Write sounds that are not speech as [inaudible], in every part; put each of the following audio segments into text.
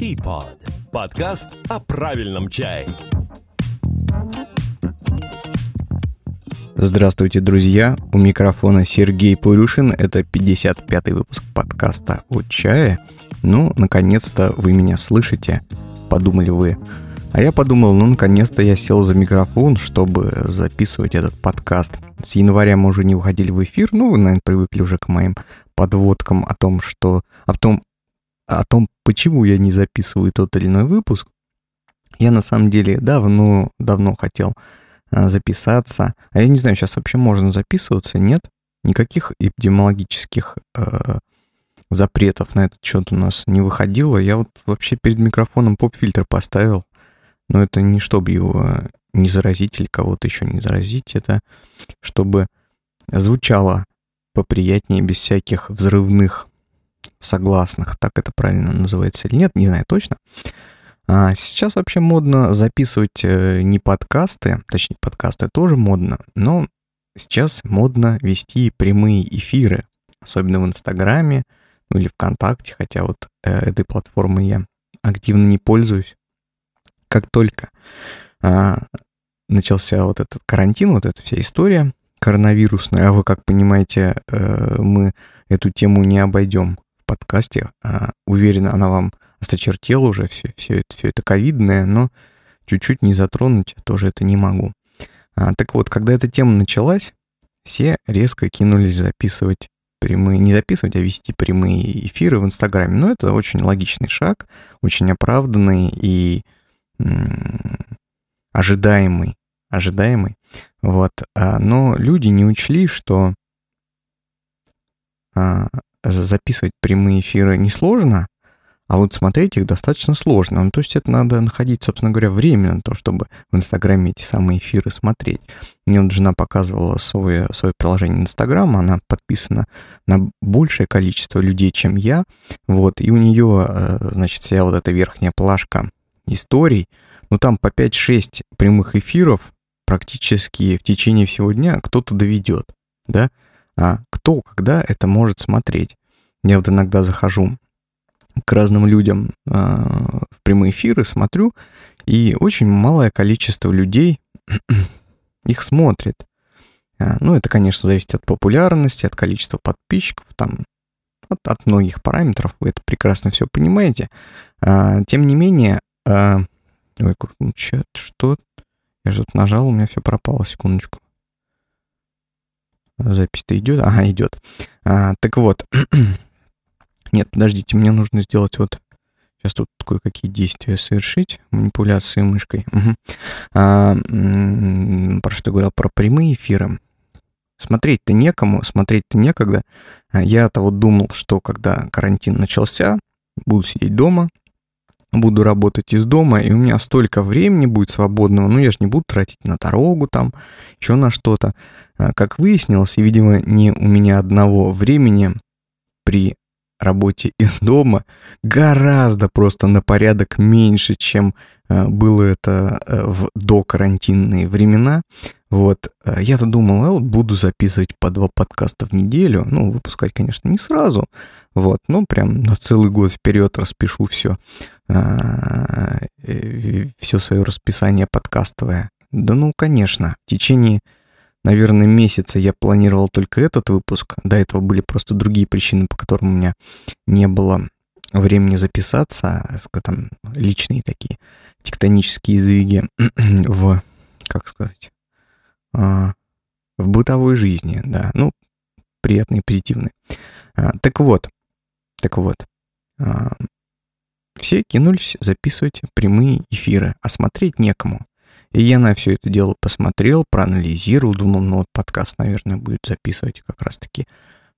Teapot. Подкаст о правильном чае. Здравствуйте, друзья! У микрофона Сергей Пурюшин. Это 55-й выпуск подкаста о чае. Ну, наконец-то вы меня слышите, подумали вы. А я подумал, ну, наконец-то я сел за микрофон, чтобы записывать этот подкаст. С января мы уже не выходили в эфир, ну, вы, наверное, привыкли уже к моим подводкам о том, что... о том, о том, почему я не записываю тот или иной выпуск. Я на самом деле давно, давно хотел а, записаться. А я не знаю, сейчас вообще можно записываться, нет? Никаких эпидемиологических э, запретов на этот счет у нас не выходило. Я вот вообще перед микрофоном поп-фильтр поставил. Но это не чтобы его не заразить или кого-то еще не заразить. Это чтобы звучало поприятнее, без всяких взрывных согласных. Так это правильно называется или нет, не знаю точно. А сейчас вообще модно записывать э, не подкасты, точнее подкасты тоже модно, но сейчас модно вести прямые эфиры, особенно в Инстаграме, ну или ВКонтакте, хотя вот э, этой платформой я активно не пользуюсь. Как только а, начался вот этот карантин, вот эта вся история коронавирусная, а вы как понимаете, э, мы эту тему не обойдем подкасте. А, уверена, она вам осточертела уже, все, все, все это ковидное, но чуть-чуть не затронуть тоже это не могу. А, так вот, когда эта тема началась, все резко кинулись записывать прямые, не записывать, а вести прямые эфиры в Инстаграме. Но это очень логичный шаг, очень оправданный и ожидаемый, ожидаемый. Вот. А, но люди не учли, что а, записывать прямые эфиры несложно, а вот смотреть их достаточно сложно. Ну, то есть это надо находить, собственно говоря, время на то, чтобы в Инстаграме эти самые эфиры смотреть. Мне вот жена показывала свое, свое приложение Инстаграм, она подписана на большее количество людей, чем я. Вот, и у нее, э, значит, вся вот эта верхняя плашка историй, ну там по 5-6 прямых эфиров практически в течение всего дня кто-то доведет, да? А кто, когда это может смотреть? Я вот иногда захожу к разным людям э, в прямые эфиры, смотрю, и очень малое количество людей [clears throat] их смотрит. А, ну, это, конечно, зависит от популярности, от количества подписчиков, там, от, от многих параметров, вы это прекрасно все понимаете. А, тем не менее, а, ой, что? Я же тут нажал, у меня все пропало, секундочку. Запись-то идет? Ага, идет. А, так вот, [clears throat] Нет, подождите, мне нужно сделать вот... Сейчас тут кое-какие действия совершить. Манипуляции мышкой. Угу. А, про что я говорил? Про прямые эфиры. Смотреть-то некому, смотреть-то некогда. А я-то вот думал, что когда карантин начался, буду сидеть дома, буду работать из дома, и у меня столько времени будет свободного, ну я же не буду тратить на дорогу там, еще на что-то. А, как выяснилось, и, видимо, не у меня одного времени при работе из дома гораздо просто на порядок меньше, чем э, было это э, в докарантинные времена. Вот, э, я-то думал, а вот буду записывать по два подкаста в неделю, ну, выпускать, конечно, не сразу, вот, но прям на целый год вперед распишу все, все свое расписание подкастовое. Да ну, конечно, в течение наверное, месяца я планировал только этот выпуск. До этого были просто другие причины, по которым у меня не было времени записаться, там личные такие тектонические сдвиги [clears throat] в, как сказать, а, в бытовой жизни, да, ну, приятные, позитивные. А, так вот, так вот, а, все кинулись записывать прямые эфиры, а смотреть некому. И я на все это дело посмотрел, проанализировал, думал, ну вот подкаст, наверное, будет записывать как раз-таки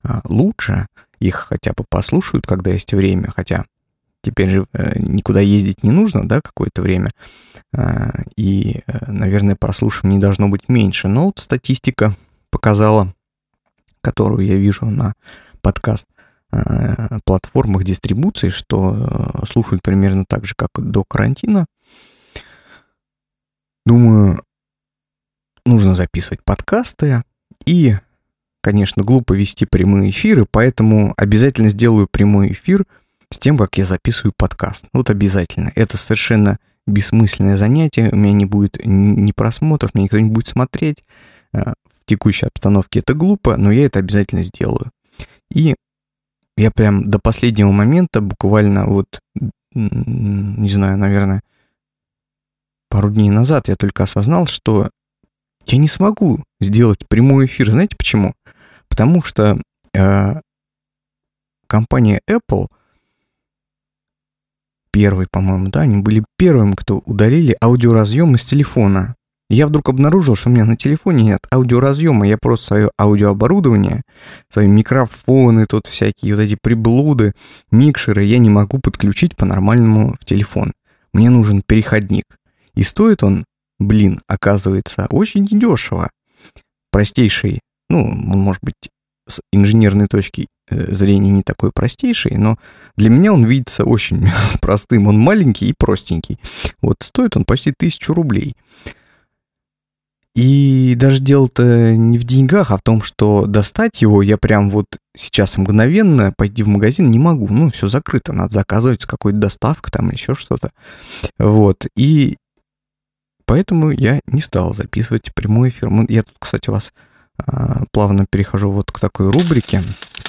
а, лучше. Их хотя бы послушают, когда есть время, хотя теперь же э, никуда ездить не нужно, да, какое-то время. А, и, э, наверное, прослушиваний должно быть меньше. Но вот статистика показала, которую я вижу на подкаст э, платформах дистрибуции, что слушают примерно так же, как до карантина. Думаю, нужно записывать подкасты и, конечно, глупо вести прямые эфиры, поэтому обязательно сделаю прямой эфир с тем, как я записываю подкаст. Вот обязательно. Это совершенно бессмысленное занятие. У меня не будет ни просмотров, меня никто не будет смотреть. Э, в текущей обстановке это глупо, но я это обязательно сделаю. И я прям до последнего момента, буквально вот, не знаю, наверное, пару дней назад я только осознал, что я не смогу сделать прямой эфир. Знаете почему? Потому что э, компания Apple первый, по-моему, да, они были первыми, кто удалили аудиоразъем из телефона. Я вдруг обнаружил, что у меня на телефоне нет аудиоразъема, я просто свое аудиооборудование, свои микрофоны, тут всякие вот эти приблуды, микшеры я не могу подключить по-нормальному в телефон. Мне нужен переходник. И стоит он, блин, оказывается, очень недешево. Простейший, ну, может быть с инженерной точки э, зрения не такой простейший, но для меня он видится очень [laughs] простым. Он маленький и простенький. Вот стоит он почти тысячу рублей. И даже дело-то не в деньгах, а в том, что достать его я прям вот сейчас мгновенно пойти в магазин не могу. Ну, все закрыто, надо заказывать с какой-то доставкой там или еще что-то. Вот. И поэтому я не стал записывать прямой эфир. Я тут, кстати, вас плавно перехожу вот к такой рубрике,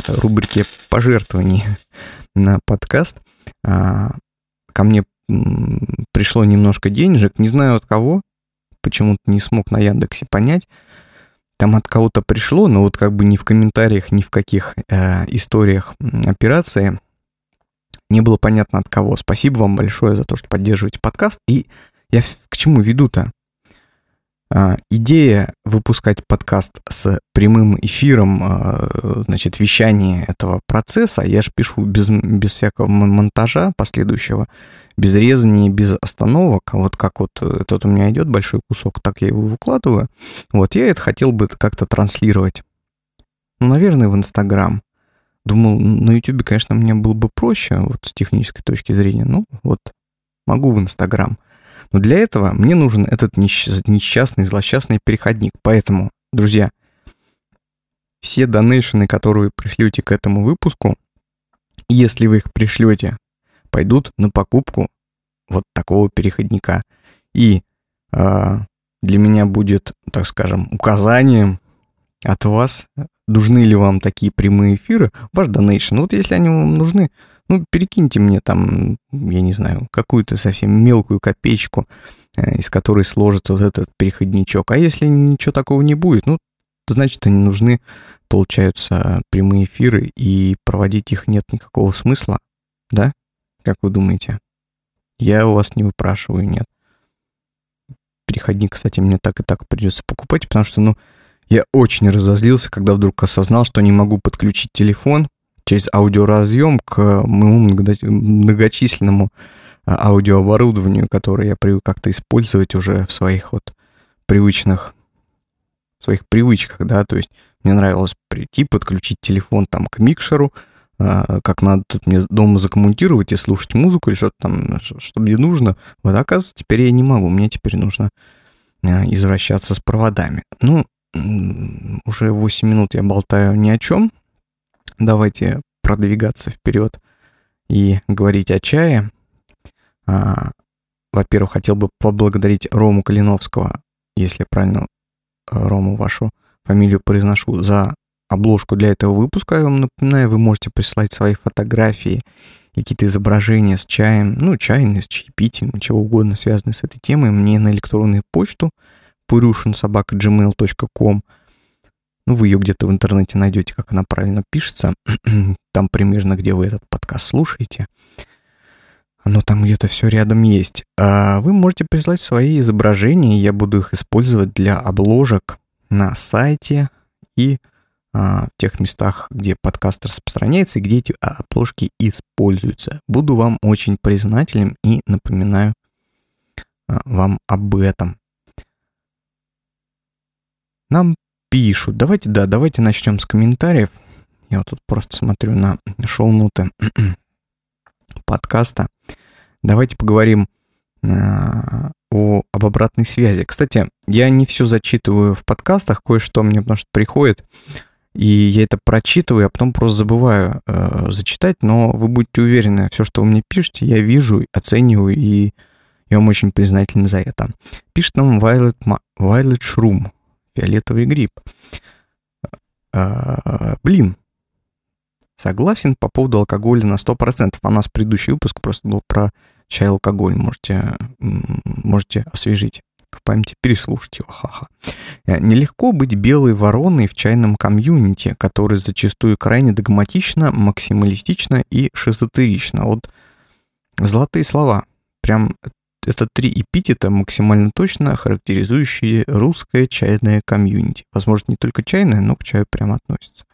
рубрике пожертвований на подкаст. А, ко мне пришло немножко денежек, не знаю от кого, почему-то не смог на Яндексе понять. Там от кого-то пришло, но вот как бы ни в комментариях, ни в каких э, историях операции не было понятно от кого. Спасибо вам большое за то, что поддерживаете подкаст. И я к чему веду-то? А, идея выпускать подкаст с прямым эфиром, а, значит, вещание этого процесса, я же пишу без, без всякого монтажа последующего, без резания, без остановок, вот как вот этот у меня идет большой кусок, так я его выкладываю. Вот я это хотел бы как-то транслировать. Ну, наверное, в Инстаграм. Думал, на Ютубе, конечно, мне было бы проще, вот с технической точки зрения. Ну, вот могу в Инстаграм. Но для этого мне нужен этот несчастный, злосчастный переходник. Поэтому, друзья, все донейшены, которые пришлете к этому выпуску, если вы их пришлете, пойдут на покупку вот такого переходника. И э, для меня будет, так скажем, указанием от вас, нужны ли вам такие прямые эфиры, ваш донейшн. Вот если они вам нужны, ну, перекиньте мне там, я не знаю, какую-то совсем мелкую копеечку, э, из которой сложится вот этот переходничок. А если ничего такого не будет, ну, значит, они нужны, получаются, прямые эфиры, и проводить их нет никакого смысла, да? Как вы думаете? Я у вас не выпрашиваю, нет. Переходник, кстати, мне так и так придется покупать, потому что, ну, я очень разозлился, когда вдруг осознал, что не могу подключить телефон через аудиоразъем к моему многочисленному а, аудиооборудованию, которое я привык как-то использовать уже в своих вот привычных, в своих привычках, да, то есть мне нравилось прийти, подключить телефон там к микшеру, а, как надо тут мне дома закоммунтировать и слушать музыку или что-то там, что мне нужно. Вот, оказывается, теперь я не могу, мне теперь нужно а, извращаться с проводами. Ну, уже 8 минут я болтаю ни о чем, давайте продвигаться вперед и говорить о чае. А, во-первых, хотел бы поблагодарить Рому Калиновского, если правильно э, Рому вашу фамилию произношу, за обложку для этого выпуска. Я вам напоминаю, вы можете прислать свои фотографии какие-то изображения с чаем, ну, чайные, с чаепитием, чего угодно, связанные с этой темой, мне на электронную почту purushinsobaka.gmail.com ну, вы ее где-то в интернете найдете, как она правильно пишется. [clears throat] там примерно, где вы этот подкаст слушаете. Оно там где-то все рядом есть. А вы можете прислать свои изображения, я буду их использовать для обложек на сайте и а, в тех местах, где подкаст распространяется и где эти обложки используются. Буду вам очень признателен и напоминаю а, вам об этом. Нам пишут. Давайте, да, давайте начнем с комментариев. Я вот тут просто смотрю на шоу-ноты [clears throat] подкаста. Давайте поговорим а, о, об обратной связи. Кстати, я не все зачитываю в подкастах, кое-что мне, потому что приходит, И я это прочитываю, а потом просто забываю э, зачитать, но вы будете уверены, все, что вы мне пишете, я вижу, оцениваю, и я вам очень признателен за это. Пишет нам Violet, Violet Shroom, фиолетовый гриб. А, блин, согласен по поводу алкоголя на 100%. А у нас предыдущий выпуск просто был про чай алкоголь. Можете, можете освежить в памяти, переслушать его, ха-ха. Э, нелегко быть белой вороной в чайном комьюнити, который зачастую крайне догматично, максималистично и шизотерично. Вот золотые слова. Прям это три эпитета, максимально точно характеризующие русское чайное комьюнити. Возможно, не только чайное, но к чаю прямо относится.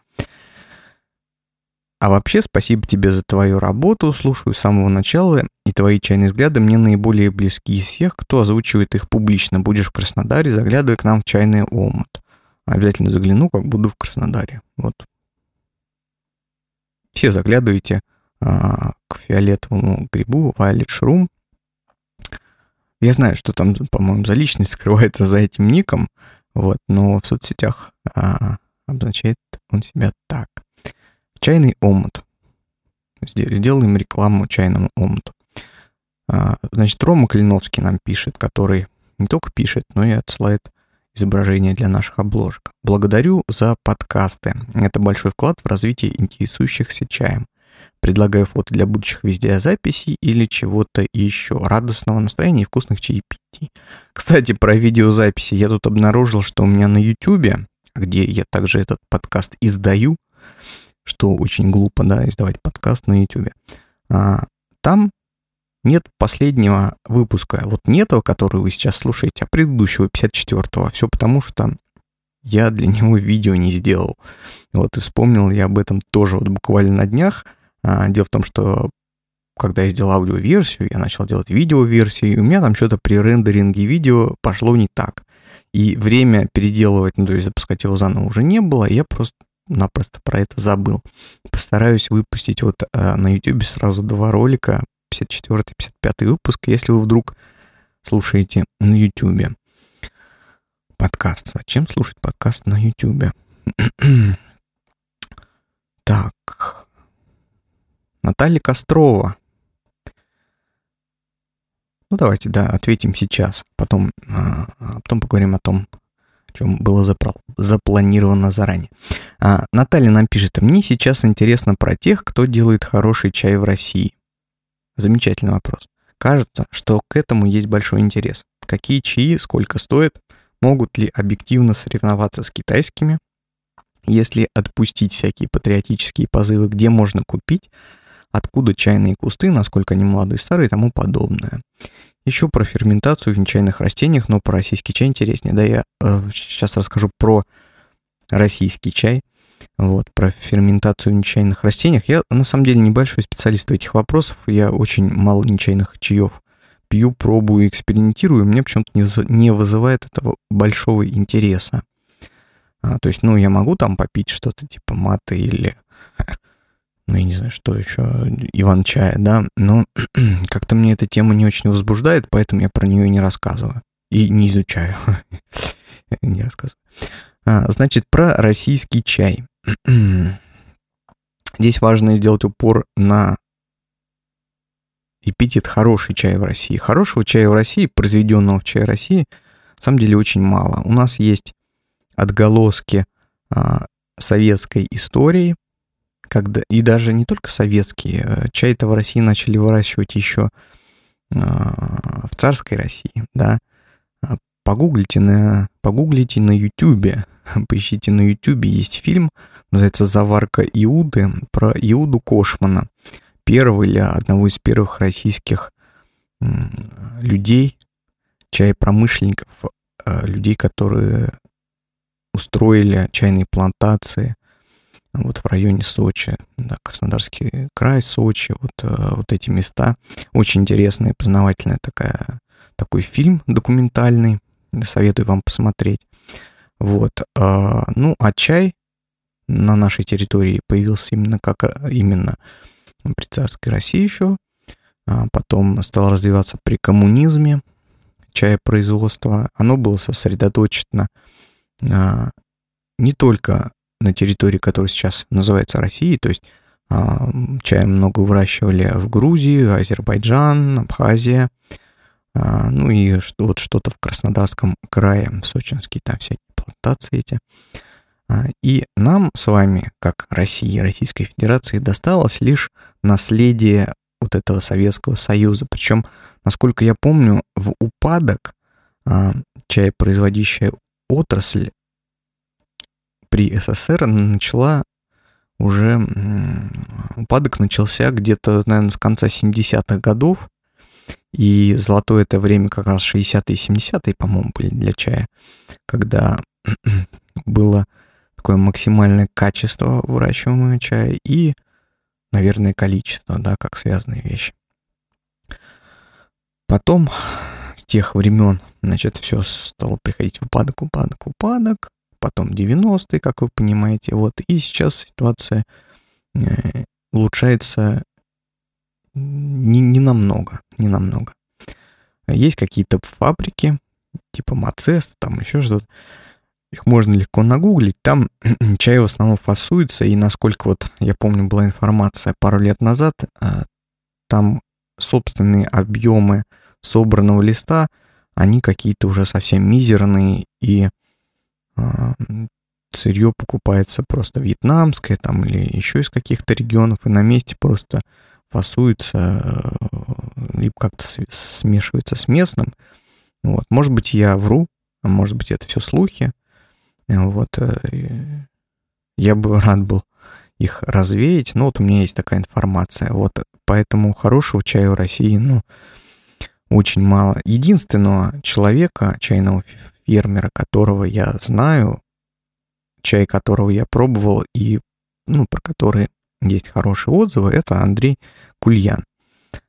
А вообще, спасибо тебе за твою работу, слушаю с самого начала, и твои чайные взгляды мне наиболее близки из всех, кто озвучивает их публично. Будешь в Краснодаре, заглядывай к нам в чайный омут. Обязательно загляну, как буду в Краснодаре. Вот. Все заглядывайте а, к фиолетовому грибу Violet Shroom. Я знаю, что там, по-моему, за личность [laughs] скрывается за этим ником, вот, но в соцсетях а, обозначает он себя так. Чайный омут. Сделаем рекламу чайному омуту. А, значит, Рома Калиновский нам пишет, который не только пишет, но и отсылает изображения для наших обложек. Благодарю за подкасты. Это большой вклад в развитие интересующихся чаем. Предлагаю фото для будущих видеозаписей или чего-то еще. Радостного настроения и вкусных чаепитий. Кстати, про видеозаписи. Я тут обнаружил, что у меня на YouTube, где я также этот подкаст издаю, что очень глупо, да, издавать подкаст на YouTube. А, там нет последнего выпуска. Вот не этого, который вы сейчас слушаете, а предыдущего, 54-го. Все потому, что я для него [laughs] видео не сделал. Вот и вспомнил я об этом тоже вот буквально на днях. А, дело в том, что когда я сделал аудиоверсию, я начал делать видеоверсию, и у меня там что-то при рендеринге видео пошло не так. И время переделывать, ну то есть запускать его заново уже не было, я просто напросто про это забыл. Постараюсь выпустить вот э, на YouTube сразу два ролика, 54-55 выпуск, если вы вдруг слушаете на YouTube подкаст. Зачем слушать подкаст на YouTube? [clears throat] так. Наталья Кострова. Ну, давайте, да, ответим сейчас. Потом, а, потом поговорим о том, чем было запланировано заранее. А, Наталья нам пишет, мне сейчас интересно про тех, кто делает хороший чай в России. Замечательный вопрос. Кажется, что к этому есть большой интерес. Какие чаи, сколько стоят, могут ли объективно соревноваться с китайскими, если отпустить всякие патриотические позывы, где можно купить, откуда чайные кусты, насколько они молодые, старые и тому подобное. Еще про ферментацию в нечаянных растениях, но про российский чай интереснее. Да, я э, сейчас расскажу про российский чай, вот, про ферментацию в нечаянных растениях. Я, на самом деле, небольшой специалист в этих вопросах. Я очень мало нечаянных чаев пью, пробую, экспериментирую. Мне почему-то не, не вызывает этого большого интереса. А, то есть, ну, я могу там попить что-то типа маты или ну, я не знаю, что еще, Иван-чая, да, но [clears throat] как-то мне эта тема не очень возбуждает, поэтому я про нее не рассказываю и не изучаю. [laughs] не рассказываю. А, значит, про российский чай. [clears throat] Здесь важно сделать упор на эпитет «хороший чай в России». Хорошего чая в России, произведенного в чае России, на самом деле очень мало. У нас есть отголоски а, советской истории, когда, и даже не только советские, э, чай-то в России начали выращивать еще а, в царской России, да. А, погуглите на, погуглите на Ютубе, [laughs] поищите на Ютубе, есть фильм, называется «Заварка Иуды», про Иуду Кошмана, первого или одного из первых российских людей, чай-промышленников, э, людей, которые устроили чайные плантации, вот в районе Сочи, да, Краснодарский край, Сочи, вот, э, вот эти места. Очень интересная, познавательная такая, такой фильм документальный, советую вам посмотреть. Вот, э, ну, а чай на нашей территории появился именно как э, именно при царской России еще, а потом стал развиваться при коммунизме, чаепроизводство. Оно было сосредоточено а, не только на территории, которая сейчас называется Россией, то есть а, чая много выращивали в Грузии, Азербайджан, Абхазия, а, ну и что, вот что-то в Краснодарском крае, Сочинский, там всякие плантации эти. А, и нам с вами, как России, Российской Федерации, досталось лишь наследие вот этого Советского Союза. Причем, насколько я помню, в упадок чаепроизводящая отрасль при СССР начала уже упадок начался где-то, наверное, с конца 70-х годов. И золотое это время как раз 60-е и 70-е, по-моему, были для чая, когда [clears throat] было такое максимальное качество выращиваемого чая и, наверное, количество, да, как связанные вещи. Потом, с тех времен, значит, все стало приходить в упадок, упадок, упадок. Потом 90-е, как вы понимаете. Вот. И сейчас ситуация э, улучшается не, не намного, не намного. Есть какие-то фабрики, типа Мацест, там еще что-то. Их можно легко нагуглить. Там [clears throat] чай в основном фасуется, и насколько вот я помню была информация пару лет назад, э, там собственные объемы собранного листа, они какие-то уже совсем мизерные, и сырье покупается просто вьетнамское там или еще из каких-то регионов, и на месте просто фасуется, э, либо как-то смешивается с местным. Вот. Может быть, я вру, а может быть, это все слухи. Вот. Э, я бы [laughs] рад был их развеять, но вот у меня есть такая информация. Вот. Поэтому хорошего чая в России, ну, очень мало. Единственного человека, чайного фермера, которого я знаю, чай которого я пробовал и ну, про который есть хорошие отзывы, это Андрей Кульян.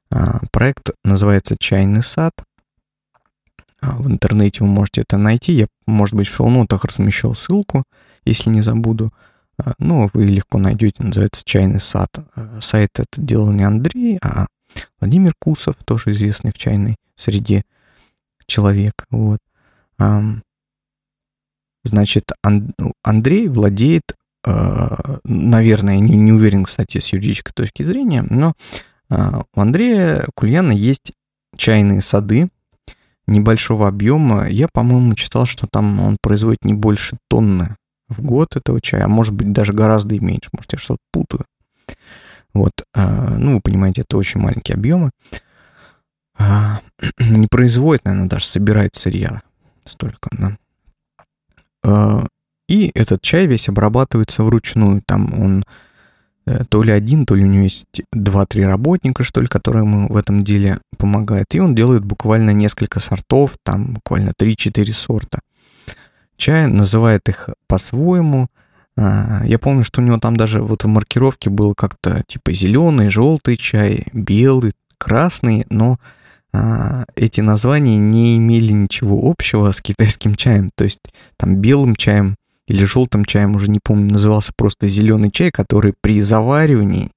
А, проект называется «Чайный сад». А, в интернете вы можете это найти. Я, может быть, в шоу-нотах размещу ссылку, если не забуду. А, ну, вы легко найдете, называется «Чайный сад». Сайт это делал не Андрей, а Владимир Кусов, тоже известный в чайной среде человек. Вот. Значит, Андрей владеет Э, наверное, не, не уверен, кстати, с юридической точки зрения, но э, у Андрея Кульяна есть чайные сады небольшого объема. Я, по-моему, читал, что там он производит не больше тонны в год этого чая, а может быть даже гораздо и меньше, может я что-то путаю. Вот, э, ну, вы понимаете, это очень маленькие объемы. [clears throat] Не производит, наверное, даже собирает сырья столько, да. И этот чай весь обрабатывается вручную. Там он э, то ли один, то ли у него есть два-три работника, что ли, которые ему в этом деле помогают. И он делает буквально несколько сортов, там буквально 3-4 сорта. Чай называет их по-своему. А, я помню, что у него там даже вот в маркировке было как-то типа зеленый, желтый чай, белый, красный, но а, эти названия не имели ничего общего с китайским чаем. То есть там белым чаем или желтым чаем, уже не помню, назывался просто зеленый чай, который при заваривании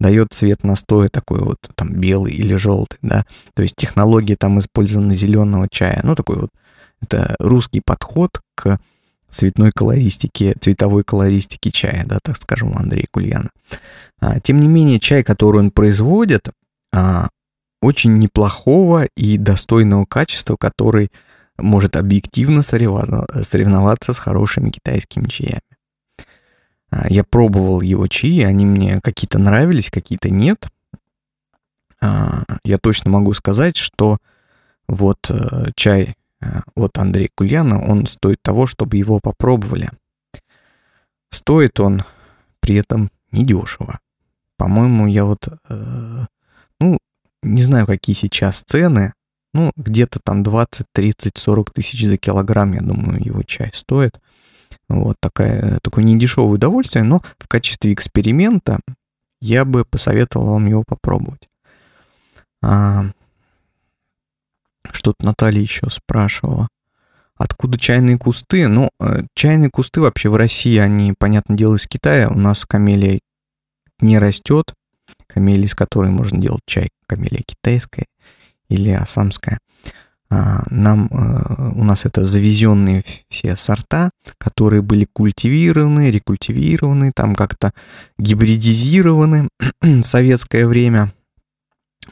дает цвет настоя такой вот там белый или желтый, да. То есть технология там использована зеленого чая. Ну, такой вот, это русский подход к цветной колористике, цветовой колористике чая, да, так скажем, у Андрея Кульяна. А, тем не менее, чай, который он производит, а, очень неплохого и достойного качества, который может объективно соревноваться с хорошими китайскими чаями. А, я пробовал его чаи, они мне какие-то нравились, какие-то нет. А, я точно могу сказать, что вот э, чай э, от Андрея Кульяна, он стоит того, чтобы его попробовали. Стоит он при этом недешево. По-моему, я вот, э, не знаю, какие сейчас цены, ну, где-то там 20, 30, 40 тысяч за килограмм, я думаю, его чай стоит. Вот такая, такое недешевое удовольствие, но в качестве эксперимента я бы посоветовал вам его попробовать. А, что-то Наталья еще спрашивала. Откуда чайные кусты? Ну, э, чайные кусты вообще в России, они, понятное дело, из Китая. У нас камелия не растет. Камелия, из которой можно делать чай, камелия китайская или асамская. А, нам, э, у нас это завезенные все сорта, которые были культивированы, рекультивированы, там как-то гибридизированы в советское время.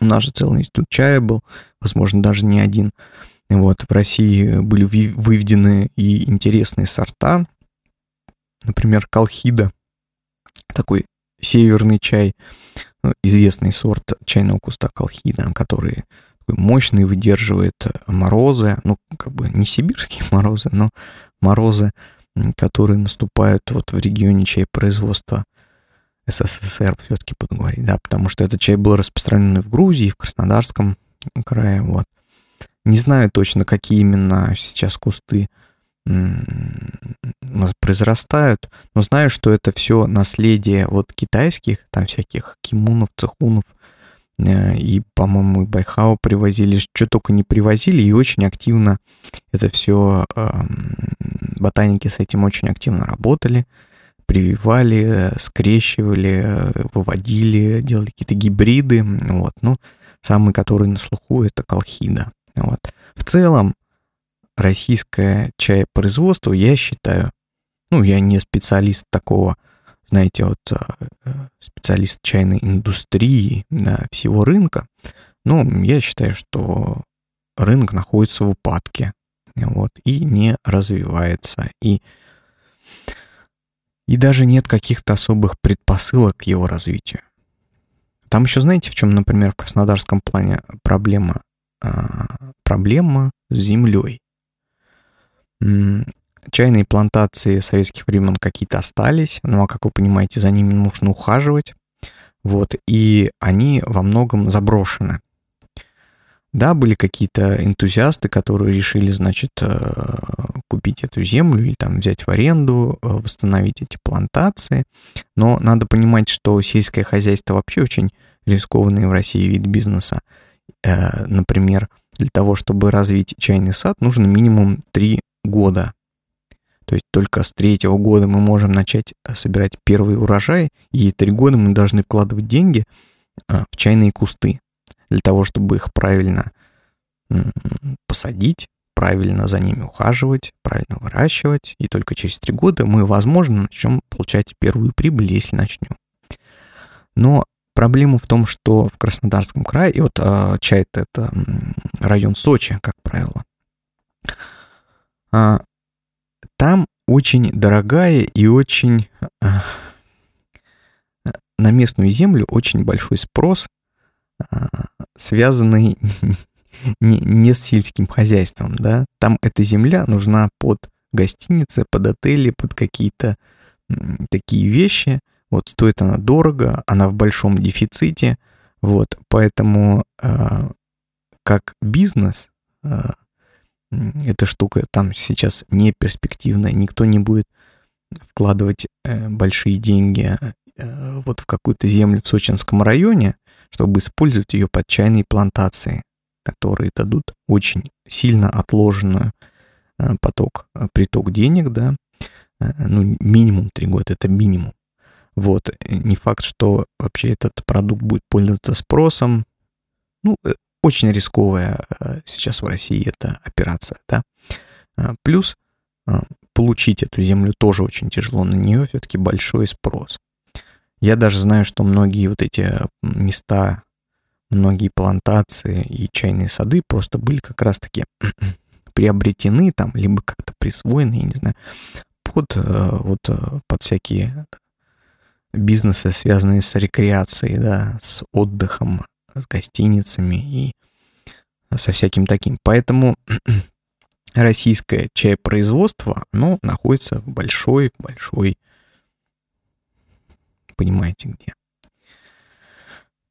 У нас же целый институт чая был, возможно, даже не один. Вот, в России были выведены и интересные сорта, например, колхида, такой северный чай, известный сорт чайного куста колхида, который такой мощный, выдерживает морозы, ну, как бы не сибирские [laughs] морозы, но морозы, которые наступают вот в регионе чайпроизводства СССР, все-таки буду говорить, да, потому что этот чай был распространен в Грузии, в Краснодарском крае, вот. Не знаю точно, какие именно сейчас кусты произрастают, но знаю, что это все наследие вот китайских, там всяких кимунов, цехунов, э, и, по-моему, и Байхао привозили, что только не привозили, и очень активно это все, ботаники с этим очень активно работали, прививали, скрещивали, выводили, делали какие-то гибриды, вот, ну, самый, который на слуху, это колхида. Вот. В целом, российское чаепроизводство, я считаю, ну, я не специалист такого, знаете, вот э, специалист чайной индустрии на всего рынка, но я считаю, что рынок находится в упадке, вот, и не развивается, и и даже нет каких-то особых предпосылок к его развитию. Там еще, знаете, в чем, например, в краснодарском плане проблема? А, проблема с землей. Чайные плантации советских времен какие-то остались, ну а как вы понимаете, за ними нужно ухаживать. Вот, и они во многом заброшены. Да, были какие-то энтузиасты, которые решили, значит, э, купить эту землю или там взять в аренду, э, восстановить эти плантации. Но надо понимать, что сельское хозяйство вообще очень рискованный в России вид бизнеса. Э, например, для того, чтобы развить чайный сад, нужно минимум 3 года. То есть только с третьего года мы можем начать э, собирать первый урожай, и три года мы должны вкладывать деньги э, в чайные кусты для того, чтобы их правильно посадить, правильно за ними ухаживать, правильно выращивать, и только через три года мы, возможно, начнем получать первую прибыль, если начнем. Но проблема в том, что в Краснодарском крае, и вот э, чай это район Сочи, как правило, а, там очень дорогая и очень а, на местную землю очень большой спрос, а, связанный [laughs] не, не с сельским хозяйством, да. Там эта земля нужна под гостиницы, под отели, под какие-то такие вещи. Вот стоит она дорого, она в большом дефиците. Вот, поэтому э, как бизнес э, эта штука там сейчас не перспективная, никто не будет вкладывать э, большие деньги э, вот в какую-то землю в Сочинском районе, чтобы использовать ее под чайные плантации, которые дадут очень сильно отложенную э, поток, э, приток денег, да, э, ну, минимум три года, это минимум. Вот, не факт, что вообще этот продукт будет пользоваться спросом. Ну, э, очень рисковая э, сейчас в России эта операция, да. А, плюс а, получить эту землю тоже очень тяжело, на нее все-таки большой спрос. Я даже знаю, что многие вот эти места, многие плантации и чайные сады просто были как раз-таки [clears throat] приобретены там, либо как-то присвоены, я не знаю, под, э, вот, э, под всякие бизнесы, связанные с рекреацией, да, с отдыхом, с гостиницами и со всяким таким. Поэтому [clears throat] российское чаепроизводство, оно находится в большой-большой, понимаете где.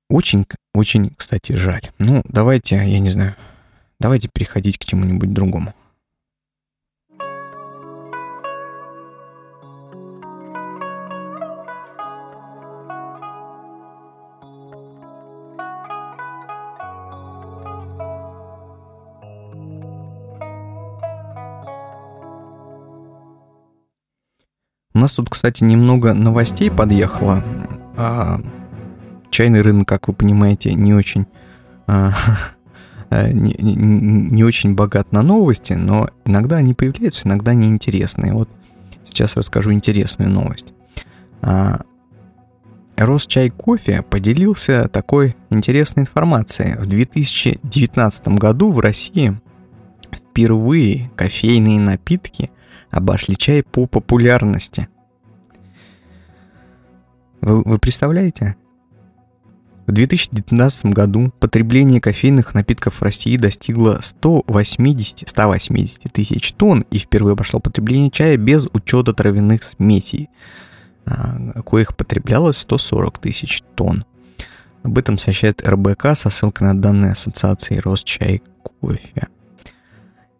Очень, очень, кстати, жаль. Ну, давайте, я не знаю, давайте переходить к чему-нибудь другому. Нас тут, кстати, немного новостей подъехало. А, чайный рынок, как вы понимаете, не очень а, [laughs] э, не, не, не очень богат на новости, но иногда они появляются, иногда неинтересные. Вот сейчас расскажу интересную новость. А, Росчай кофе поделился такой интересной информацией. В 2019 году в России впервые кофейные напитки обошли чай по популярности. Вы, вы представляете? В 2019 году потребление кофейных напитков в России достигло 180, 180 тысяч тонн и впервые обошло потребление чая без учета травяных смесей, а, коих потреблялось 140 тысяч тонн. Об этом сообщает РБК со ссылкой на данные Ассоциации Росчай кофе.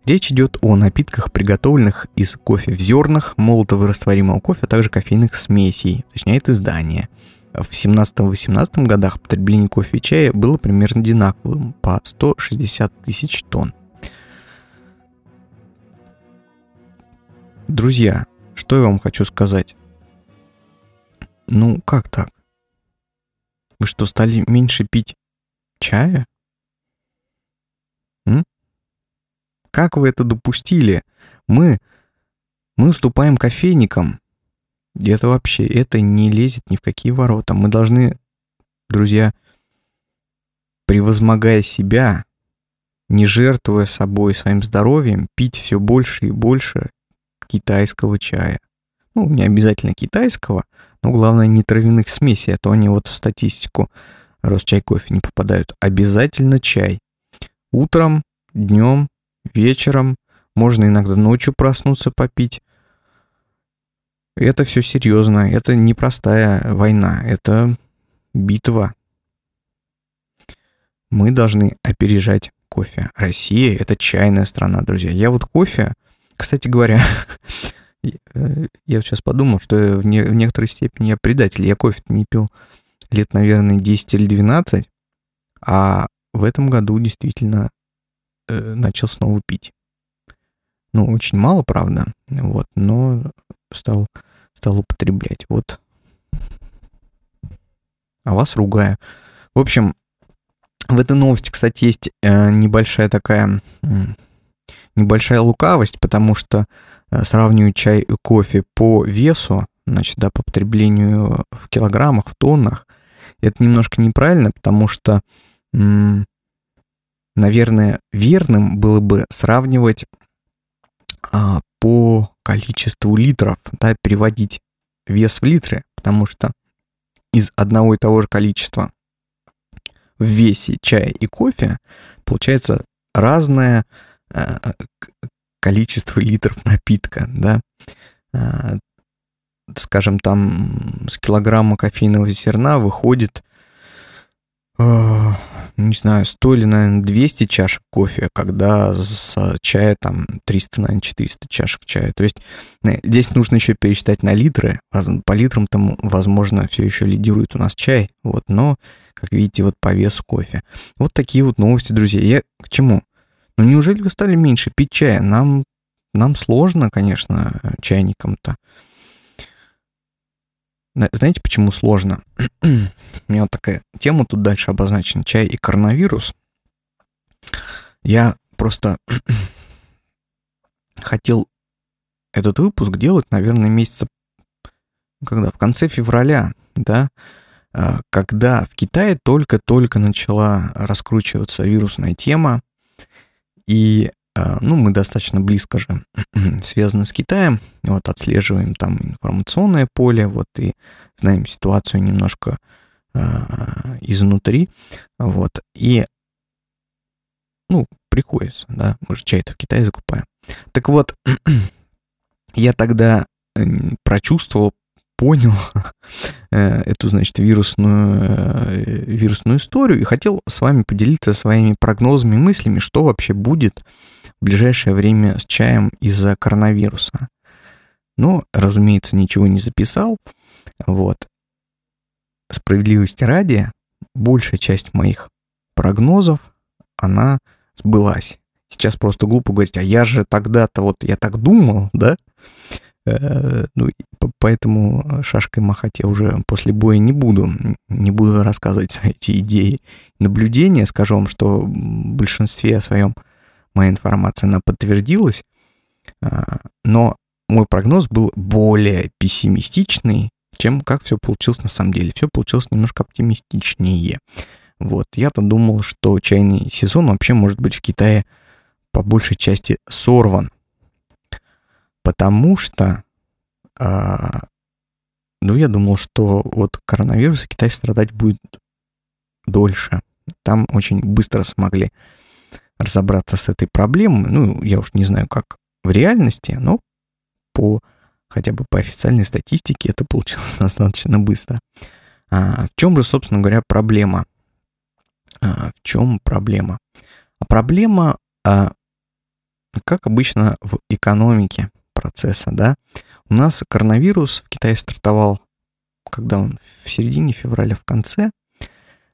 Речь идет о напитках, приготовленных из кофе в зернах, молотого растворимого кофе, а также кофейных смесей, уточняет издание. В 17-18 годах потребление кофе и чая было примерно одинаковым, по 160 тысяч тонн. Друзья, что я вам хочу сказать? Ну, как так? Вы что, стали меньше пить чая? М? Как вы это допустили? Мы, мы уступаем кофейникам. Это вообще, это не лезет ни в какие ворота. Мы должны, друзья, превозмогая себя, не жертвуя собой, своим здоровьем, пить все больше и больше китайского чая. Ну, не обязательно китайского, но главное не травяных смесей, а то они вот в статистику Росчай кофе не попадают. Обязательно чай. Утром, днем вечером, можно иногда ночью проснуться попить. Это все серьезно, это непростая война, это битва. Мы должны опережать кофе. Россия — это чайная страна, друзья. Я вот кофе, кстати говоря, [laughs] я сейчас подумал, что в, не, в некоторой степени я предатель. Я кофе не пил лет, наверное, 10 или 12, а в этом году действительно э, начал снова пить. Ну, очень мало, правда, вот, но стал, стал употреблять. Вот. А вас ругаю. В общем, в этой новости, кстати, есть э, небольшая такая, небольшая лукавость, потому что э, сравниваю чай и кофе по весу, значит, да, по потреблению в килограммах, в тоннах. Это немножко неправильно, потому что наверное, верным было бы сравнивать а, по количеству литров, да, переводить вес в литры, потому что из одного и того же количества в весе чая и кофе получается разное а, количество литров напитка, да. А, скажем, там с килограмма кофейного зерна выходит не знаю, 100 или, наверное, 200 чашек кофе, когда с чая там 300, наверное, 400 чашек чая. То есть э, здесь нужно еще пересчитать на литры. По литрам там, возможно, все еще лидирует у нас чай. Вот, но, как видите, вот по весу кофе. Вот такие вот новости, друзья. Я к чему? Ну, неужели вы стали меньше пить чая? Нам, нам сложно, конечно, чайникам-то. Знаете, почему сложно? [clears throat] У меня вот такая тема тут дальше обозначена. Чай и коронавирус. Я просто [clears throat] хотел этот выпуск делать, наверное, месяца... Когда? В конце февраля, да? А, когда в Китае только-только начала раскручиваться вирусная тема, и ну, мы достаточно близко же [clears throat] связаны с Китаем, вот отслеживаем там информационное поле, вот и знаем ситуацию немножко э, изнутри, вот, и, ну, приходится, да, мы же чай-то в Китае закупаем. Так вот, [clears throat] я тогда прочувствовал, понял [laughs] э, эту, значит, вирусную, э, вирусную историю и хотел с вами поделиться своими прогнозами, мыслями, что вообще будет в ближайшее время с чаем из-за коронавируса. Но, разумеется, ничего не записал. Вот. Справедливости ради, большая часть моих прогнозов, она сбылась. Сейчас просто глупо говорить, а я же тогда-то вот, я так думал, да? Э, ну, поэтому шашкой махать я уже после боя не буду. Не буду рассказывать [laughs] эти идеи наблюдения. Скажу вам, что в большинстве своем моя информация, она подтвердилась. А, но мой прогноз был более пессимистичный, чем как все получилось на самом деле. Все получилось немножко оптимистичнее. Вот, я-то думал, что чайный сезон вообще может быть в Китае по большей части сорван. Потому что, а, ну, я думал, что вот коронавирус Китай страдать будет дольше. Там очень быстро смогли разобраться с этой проблемой. Ну, я уж не знаю, как в реальности, но по хотя бы по официальной статистике это получилось [laughs] достаточно быстро. А в чем же, собственно говоря, проблема? А, в чем проблема? А проблема, а, как обычно в экономике процесса, да, у нас коронавирус в Китае стартовал, когда он в середине февраля, в конце,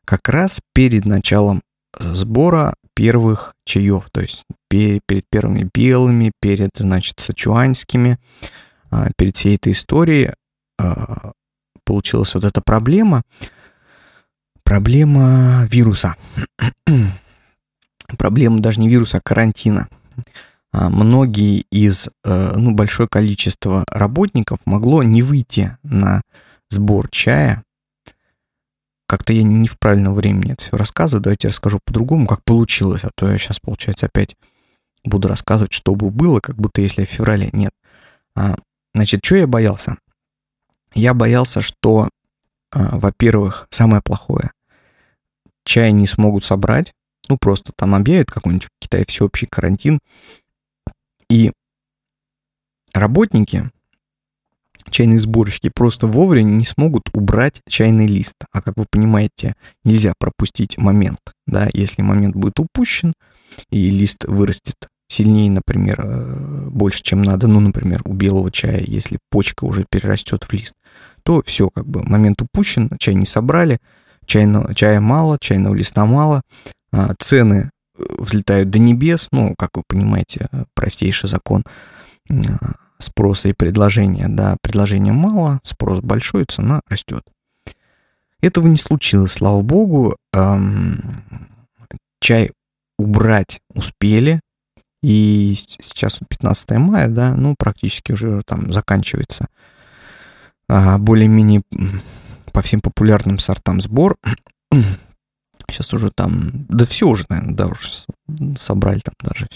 как раз перед началом сбора первых чаев, то есть перед первыми белыми, перед, значит, сачуанскими, а, перед всей этой историей а, получилась вот эта проблема, проблема вируса. [clears throat] проблема даже не вируса, а карантина. А, многие из, э, ну, большое количество работников могло не выйти на сбор чая, как-то я не в правильном времени это все рассказываю. Давайте расскажу по-другому, как получилось. А то я сейчас, получается, опять буду рассказывать, что бы было, как будто если в феврале нет. А, значит, что я боялся? Я боялся, что, а, во-первых, самое плохое, чай не смогут собрать, ну, просто там объявят какой-нибудь в Китае всеобщий карантин, и работники чайные сборщики просто вовремя не смогут убрать чайный лист. А как вы понимаете, нельзя пропустить момент. Да? Если момент будет упущен, и лист вырастет сильнее, например, э, больше, чем надо, ну, например, у белого чая, если почка уже перерастет в лист, то все, как бы, момент упущен, чай не собрали, чайного, чая мало, чайного листа мало, а, цены взлетают до небес, ну, как вы понимаете, простейший закон а, спроса и предложения. Да, предложения мало, спрос большой, цена растет. Этого не случилось, слава богу. Эм, чай убрать успели. И сейчас 15 мая, да, ну, практически уже там заканчивается а, более-менее по всем популярным сортам сбор. Сейчас уже там, да все уже, наверное, да, уже собрали там даже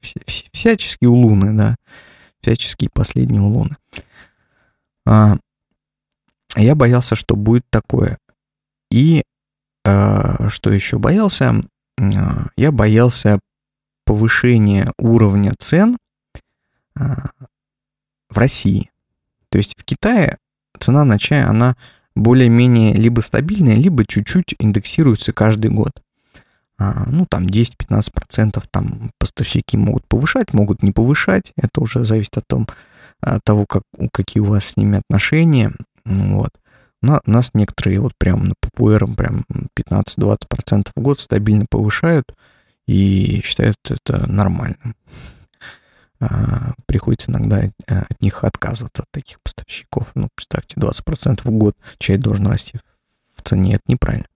всяческие улуны, да всяческие последние улоны. А, я боялся, что будет такое. И а, что еще боялся? А, я боялся повышения уровня цен а, в России. То есть в Китае цена на чай, она более-менее либо стабильная, либо чуть-чуть индексируется каждый год. А, ну, там 10-15% там поставщики могут повышать, могут не повышать. Это уже зависит от, от того, как, какие у вас с ними отношения. Вот. На, нас некоторые вот прям на ППР прям 15-20% в год стабильно повышают и считают это нормальным. А, приходится иногда э, от них отказываться, от таких поставщиков. Ну, представьте, 20% в год чай должен расти в цене, это неправильно.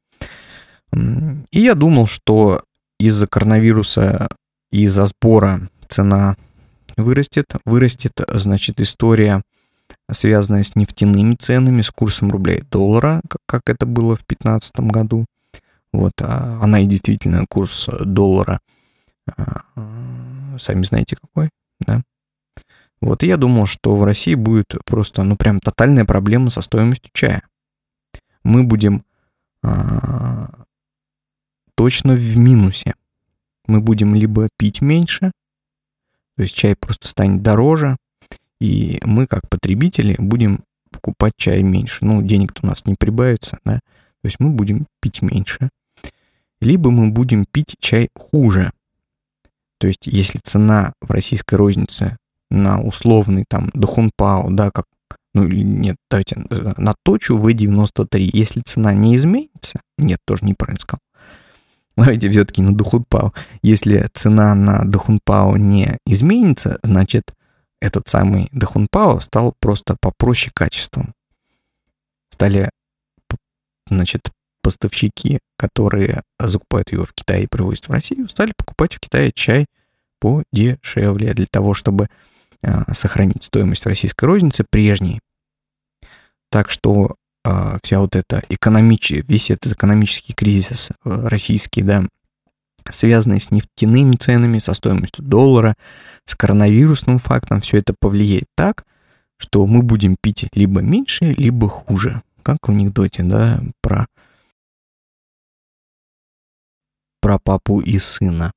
И я думал, что из-за коронавируса из-за сбора цена вырастет. Вырастет, значит, история, связанная с нефтяными ценами, с курсом рубля и доллара, как это было в 2015 году. Вот, а она и действительно курс доллара, а, сами знаете какой, да? Вот, и я думал, что в России будет просто, ну, прям тотальная проблема со стоимостью чая. Мы будем а, точно в минусе. Мы будем либо пить меньше, то есть чай просто станет дороже, и мы, как потребители, будем покупать чай меньше. Ну, денег-то у нас не прибавится, да, то есть мы будем пить меньше. Либо мы будем пить чай хуже. То есть, если цена в российской рознице на условный там Духунпао, да, как, ну нет, давайте, на точу V93, если цена не изменится, нет, тоже неправильно сказал, Давайте все-таки на Духунпао. Если цена на Духунпао не изменится, значит этот самый Дахунпао стал просто попроще качеством. Стали, значит, поставщики, которые закупают его в Китае и привозят в Россию, стали покупать в Китае чай подешевле для того, чтобы э, сохранить стоимость российской рознице прежней. Так что э, вся вот эта экономич... весь этот экономический кризис э, российский, да, связанный с нефтяными ценами, со стоимостью доллара, с коронавирусным фактом, все это повлияет так, что мы будем пить либо меньше, либо хуже. Как в анекдоте, да, про про папу и сына.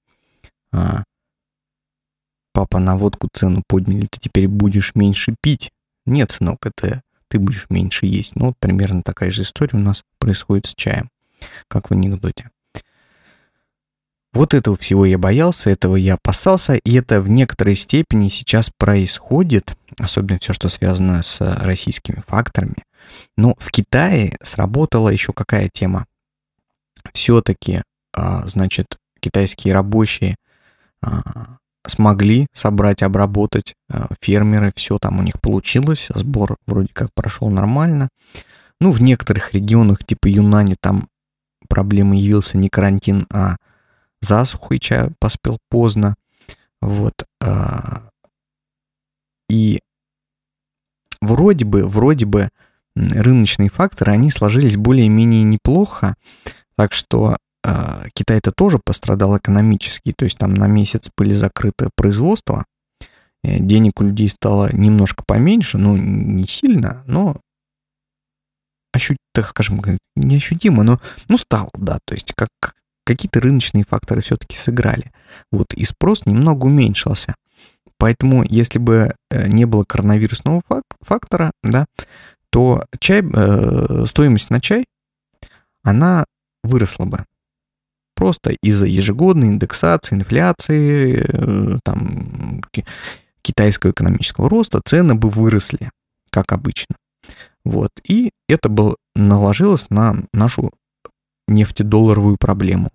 А, папа на водку цену подняли, ты теперь будешь меньше пить. Нет, сынок, это ты будешь меньше есть. Ну, вот примерно такая же история у нас происходит с чаем, как в анекдоте. Вот этого всего я боялся, этого я опасался, и это в некоторой степени сейчас происходит, особенно все, что связано с российскими факторами. Но в Китае сработала еще какая тема? Все-таки значит, китайские рабочие а, смогли собрать, обработать а, фермеры, все там у них получилось, сбор вроде как прошел нормально. Ну, в некоторых регионах, типа Юнани, там проблемой явился не карантин, а засуха, и чай поспел поздно. Вот. И вроде бы, вроде бы рыночные факторы, они сложились более-менее неплохо, так что а, Китай-то тоже пострадал экономически, то есть там на месяц были закрыты производства, э, денег у людей стало немножко поменьше, ну не сильно, но ощут, так скажем, не ощутимо, но ну стало, да, то есть как какие-то рыночные факторы все-таки сыграли. Вот, и спрос немного уменьшился. Поэтому, если бы э, не было коронавирусного фактора, да, то чай, э, стоимость на чай, она выросла бы просто из-за ежегодной индексации, инфляции, э, там, китайского экономического роста цены бы выросли, как обычно. Вот. И это было, наложилось на нашу нефтедолларовую проблему.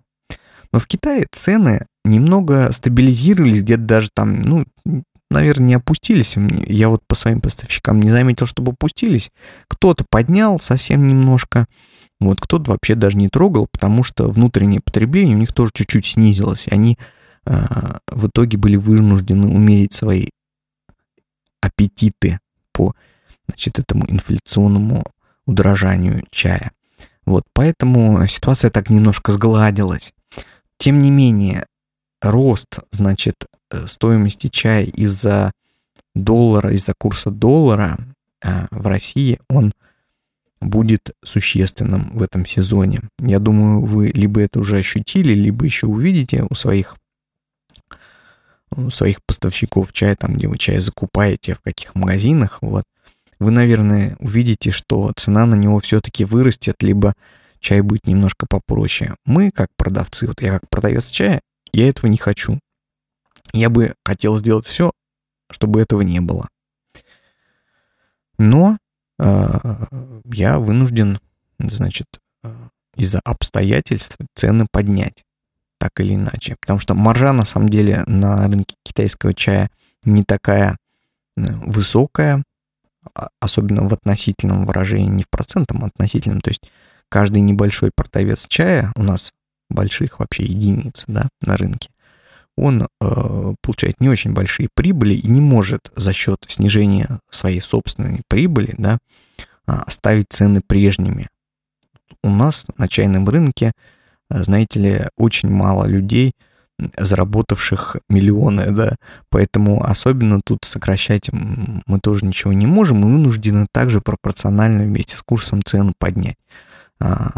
Но в Китае цены немного стабилизировались, где-то даже там, ну, наверное, не опустились. Я вот по своим поставщикам не заметил, чтобы опустились. Кто-то поднял совсем немножко, вот кто-то вообще даже не трогал, потому что внутреннее потребление у них тоже чуть-чуть снизилось. И они э, в итоге были вынуждены умерить свои аппетиты по значит, этому инфляционному удорожанию чая. Вот, поэтому ситуация так немножко сгладилась. Тем не менее, рост, значит, э, стоимости чая из-за доллара, из-за курса доллара э, в России, он будет существенным в этом сезоне. Я думаю, вы либо это уже ощутили, либо еще увидите у своих у своих поставщиков чая, там, где вы чай закупаете, в каких магазинах, вот, вы, наверное, увидите, что цена на него все-таки вырастет, либо чай будет немножко попроще. Мы, как продавцы, вот я как продавец чая, я этого не хочу. Я бы хотел сделать все, чтобы этого не было. Но я вынужден, значит, а, из-за обстоятельств цены поднять, так или иначе. Потому что маржа, на самом деле, на рынке китайского чая не такая э, высокая, а, особенно в относительном выражении, не в процентном, а относительном. То есть каждый небольшой продавец чая, у нас больших вообще единиц, да, на рынке, он э, получает не очень большие прибыли и не может за счет снижения своей собственной прибыли да, а, оставить цены прежними. У нас на чайном рынке, э, знаете ли, очень мало людей, заработавших миллионы, да, поэтому особенно тут сокращать мы тоже ничего не можем, мы вынуждены также пропорционально вместе с курсом цену поднять. А,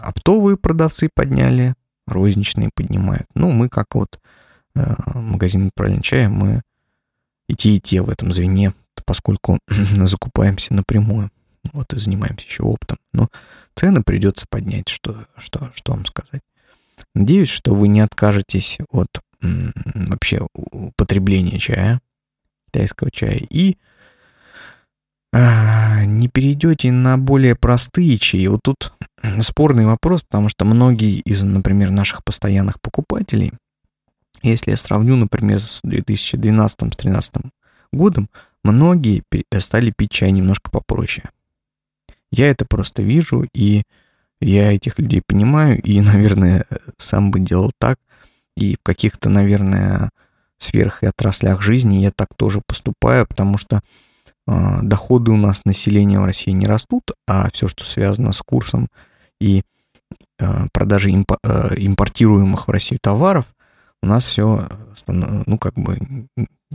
оптовые продавцы подняли, розничные поднимают. Ну, мы как вот э, магазин правильно чая, мы и те, и те в этом звене, поскольку [clears throat] закупаемся напрямую. Вот и занимаемся еще оптом. Но цены придется поднять, что, что, что вам сказать. Надеюсь, что вы не откажетесь от м, вообще употребления чая, китайского чая, и а, не перейдете на более простые чаи. Вот тут [clears throat] спорный вопрос, потому что многие из, например, наших постоянных покупателей, если я сравню, например, с 2012-2013 годом многие стали пить чай немножко попроще. Я это просто вижу, и я этих людей понимаю, и, [laughs] наверное, сам бы делал так, и в каких-то, наверное, сферах и отраслях жизни я так тоже поступаю, потому что доходы у нас населения в России не растут, а все, что связано с курсом и э, продажей э, импортируемых в Россию товаров, у нас все, ну, как бы,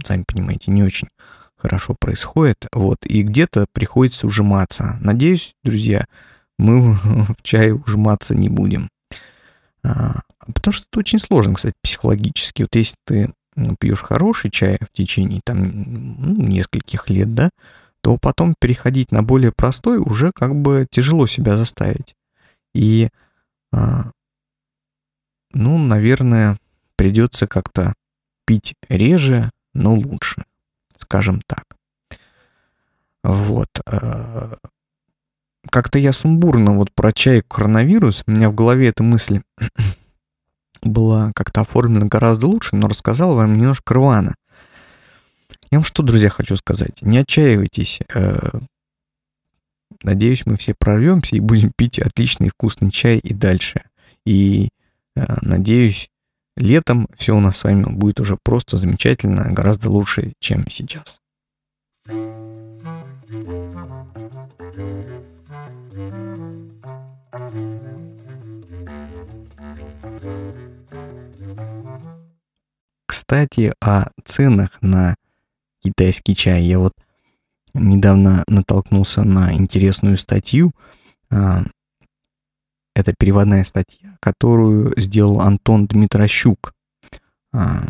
сами понимаете, не очень хорошо происходит. Вот, и где-то приходится ужиматься. Надеюсь, друзья, мы [laughs] в чай ужиматься не будем. А, потому что это очень сложно, кстати, психологически. Вот если ты пьешь хороший чай в течение там ну, нескольких лет, да, то потом переходить на более простой уже как бы тяжело себя заставить. И, а, ну, наверное, придется как-то пить реже, но лучше, скажем так. Вот. А, как-то я сумбурно вот про чай коронавирус, у меня в голове эта мысль была как-то оформлена гораздо лучше, но рассказал вам немножко рвано. Я вам что, друзья, хочу сказать. Не отчаивайтесь. Э, надеюсь, мы все прорвемся и будем пить отличный вкусный чай и дальше. И э, надеюсь, летом все у нас с вами будет уже просто замечательно, гораздо лучше, чем сейчас. Кстати, о ценах на китайский чай. Я вот недавно натолкнулся на интересную статью. А, это переводная статья, которую сделал Антон Дмитрощук. А,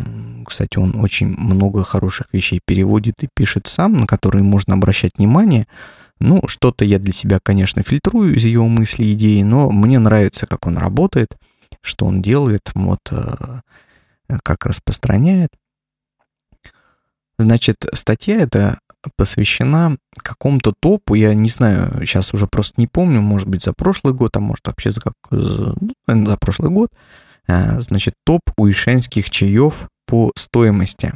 кстати, он очень много хороших вещей переводит и пишет сам, на которые можно обращать внимание. Ну, что-то я для себя, конечно, фильтрую из его мыслей, идеи, но мне нравится, как он работает, что он делает. Вот а, как распространяет. Значит, статья эта посвящена какому-то топу, я не знаю, сейчас уже просто не помню, может быть, за прошлый год, а может вообще за, как, за, ну, за прошлый год, а, значит, топ уишенских чаев по стоимости.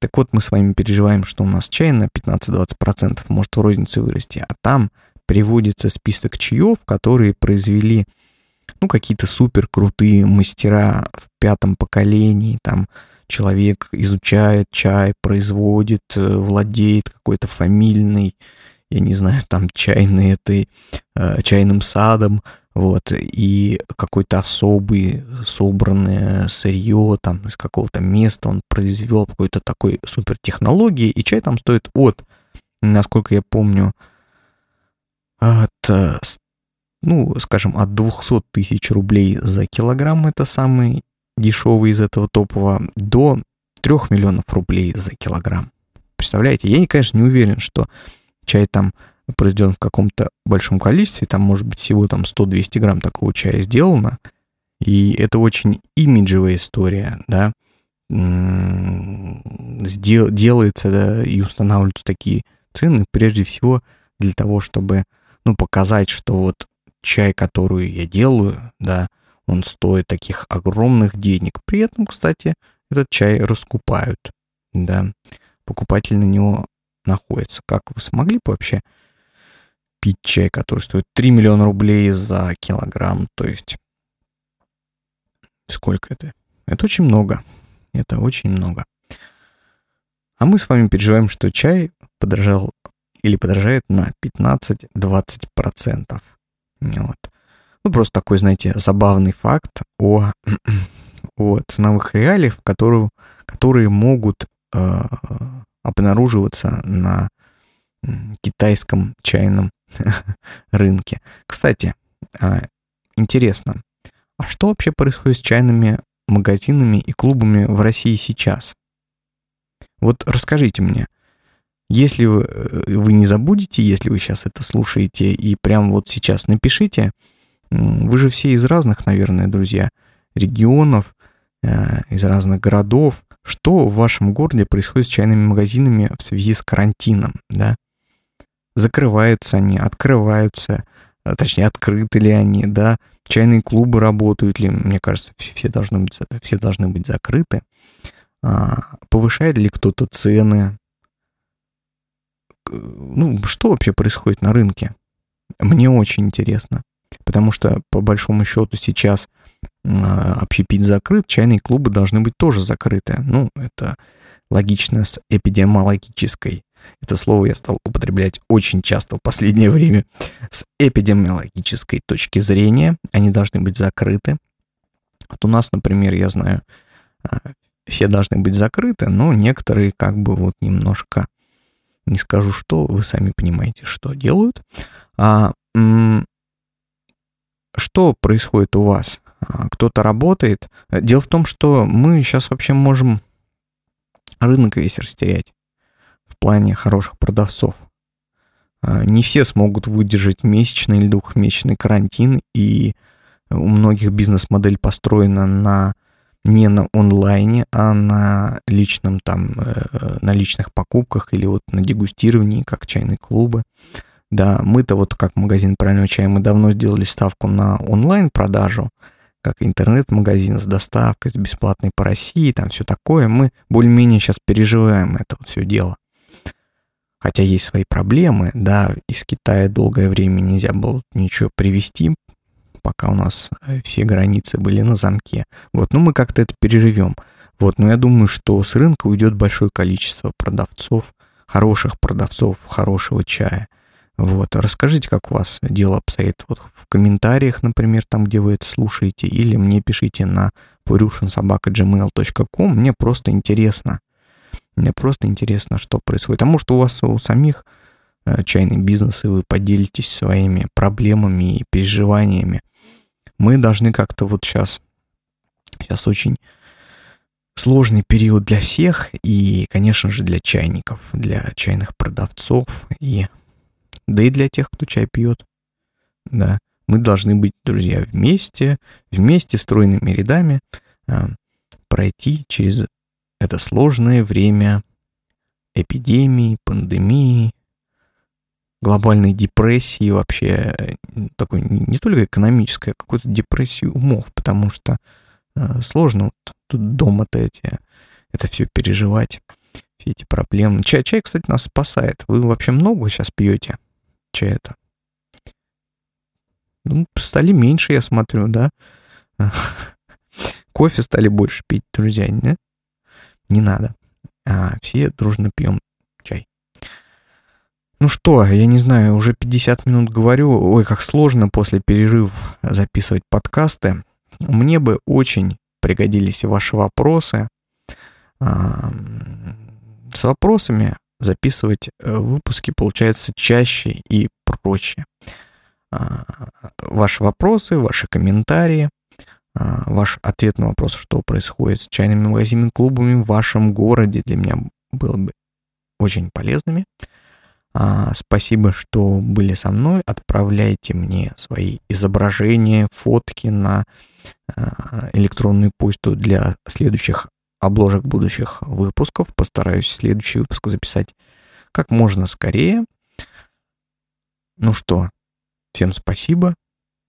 Так вот, мы с вами переживаем, что у нас чай на 15-20% может в рознице вырасти, а там приводится список чаев, которые произвели ну, какие-то супер крутые мастера в пятом поколении, там человек изучает чай, производит, э, владеет какой-то фамильной, я не знаю, там чайной этой, э, чайным садом, вот, и какой-то особый собранное сырье там из какого-то места он произвел какой-то такой супер технологии, и чай там стоит от, насколько я помню, от э, ну, скажем, от 200 тысяч рублей за килограмм, это самый дешевый из этого топового, до 3 миллионов рублей за килограмм. Представляете, я, конечно, не уверен, что чай там произведен в каком-то большом количестве, там может быть всего там 100-200 грамм такого чая сделано, и это очень имиджевая история, да, Сдел, делается да, и устанавливаются такие цены прежде всего для того, чтобы ну, показать, что вот чай, который я делаю, да, он стоит таких огромных денег. При этом, кстати, этот чай раскупают, да, покупатель на него находится. Как вы смогли бы вообще пить чай, который стоит 3 миллиона рублей за килограмм? То есть, сколько это? Это очень много. Это очень много. А мы с вами переживаем, что чай подорожал или подорожает на 15-20%. Вот. Ну, просто такой, знаете, забавный факт о, [clears throat] о ценовых реалиях, которые, которые могут э, обнаруживаться на китайском чайном [laughs] рынке. Кстати, э, интересно, а что вообще происходит с чайными магазинами и клубами в России сейчас? Вот расскажите мне, если вы, э, вы не забудете, если вы сейчас это слушаете и прямо вот сейчас напишите, вы же все из разных, наверное, друзья, регионов, э, из разных городов, что в вашем городе происходит с чайными магазинами в связи с карантином, да? Закрываются они, открываются, э, точнее, открыты ли они, да? Чайные клубы работают ли? Мне кажется, все должны быть, все должны быть закрыты. А, повышает ли кто-то цены ну, что вообще происходит на рынке? Мне очень интересно. Потому что, по большому счету, сейчас общепит закрыт, чайные клубы должны быть тоже закрыты. Ну, это логично с эпидемиологической. Это слово я стал употреблять очень часто в последнее время. С эпидемиологической точки зрения они должны быть закрыты. Вот у нас, например, я знаю, а, все должны быть закрыты, но некоторые как бы вот немножко, не скажу что, вы сами понимаете, что делают. А, что происходит у вас? А, кто-то работает. Дело в том, что мы сейчас вообще можем рынок весь растерять в плане хороших продавцов. А, не все смогут выдержать месячный или двухмесячный карантин, и у многих бизнес-модель построена на не на онлайне, а на личном там, э, на личных покупках или вот на дегустировании, как чайные клубы. Да, мы-то вот как магазин правильного чая, мы давно сделали ставку на онлайн-продажу, как интернет-магазин с доставкой, с бесплатной по России, там все такое. Мы более-менее сейчас переживаем это вот все дело. Хотя есть свои проблемы, да, из Китая долгое время нельзя было ничего привезти, пока у нас э, все границы были на замке. Вот, ну мы как-то это переживем. Вот, но я думаю, что с рынка уйдет большое количество продавцов, хороших продавцов, хорошего чая. Вот, расскажите, как у вас дело обстоит вот в комментариях, например, там, где вы это слушаете, или мне пишите на purushinsobaka.gmail.com, мне просто интересно. Мне просто интересно, что происходит. А может, у вас у самих э, чайный бизнес, и вы поделитесь своими проблемами и переживаниями. Мы должны как-то вот сейчас, сейчас очень сложный период для всех, и, конечно же, для чайников, для чайных продавцов и да и для тех, кто чай пьет. Да, мы должны быть, друзья, вместе, вместе стройными рядами э, пройти через это сложное время эпидемии, пандемии, глобальной депрессии вообще, э, такой не только экономической, а какой-то депрессии умов, потому что э, сложно вот тут дома-то эти, это все переживать, все эти проблемы. Чай, чай, кстати, нас спасает. Вы вообще много сейчас пьете? чая-то. Ну, стали меньше, я смотрю, да. [laughs] Кофе стали больше пить, друзья, не? Не надо. А все дружно пьем. Ну что, я не знаю, уже 50 минут говорю. Ой, как сложно после перерыва записывать подкасты. Мне бы очень пригодились ваши вопросы. С вопросами записывать э, выпуски получается чаще и проще. А, ваши вопросы, ваши комментарии, а, ваш ответ на вопрос, что происходит с чайными магазинами, клубами в вашем городе, для меня было бы очень полезными. А, спасибо, что были со мной. Отправляйте мне свои изображения, фотки на электронную почту для следующих обложек будущих выпусков. Постараюсь следующий выпуск записать как можно скорее. Ну что, всем спасибо.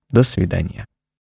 До свидания.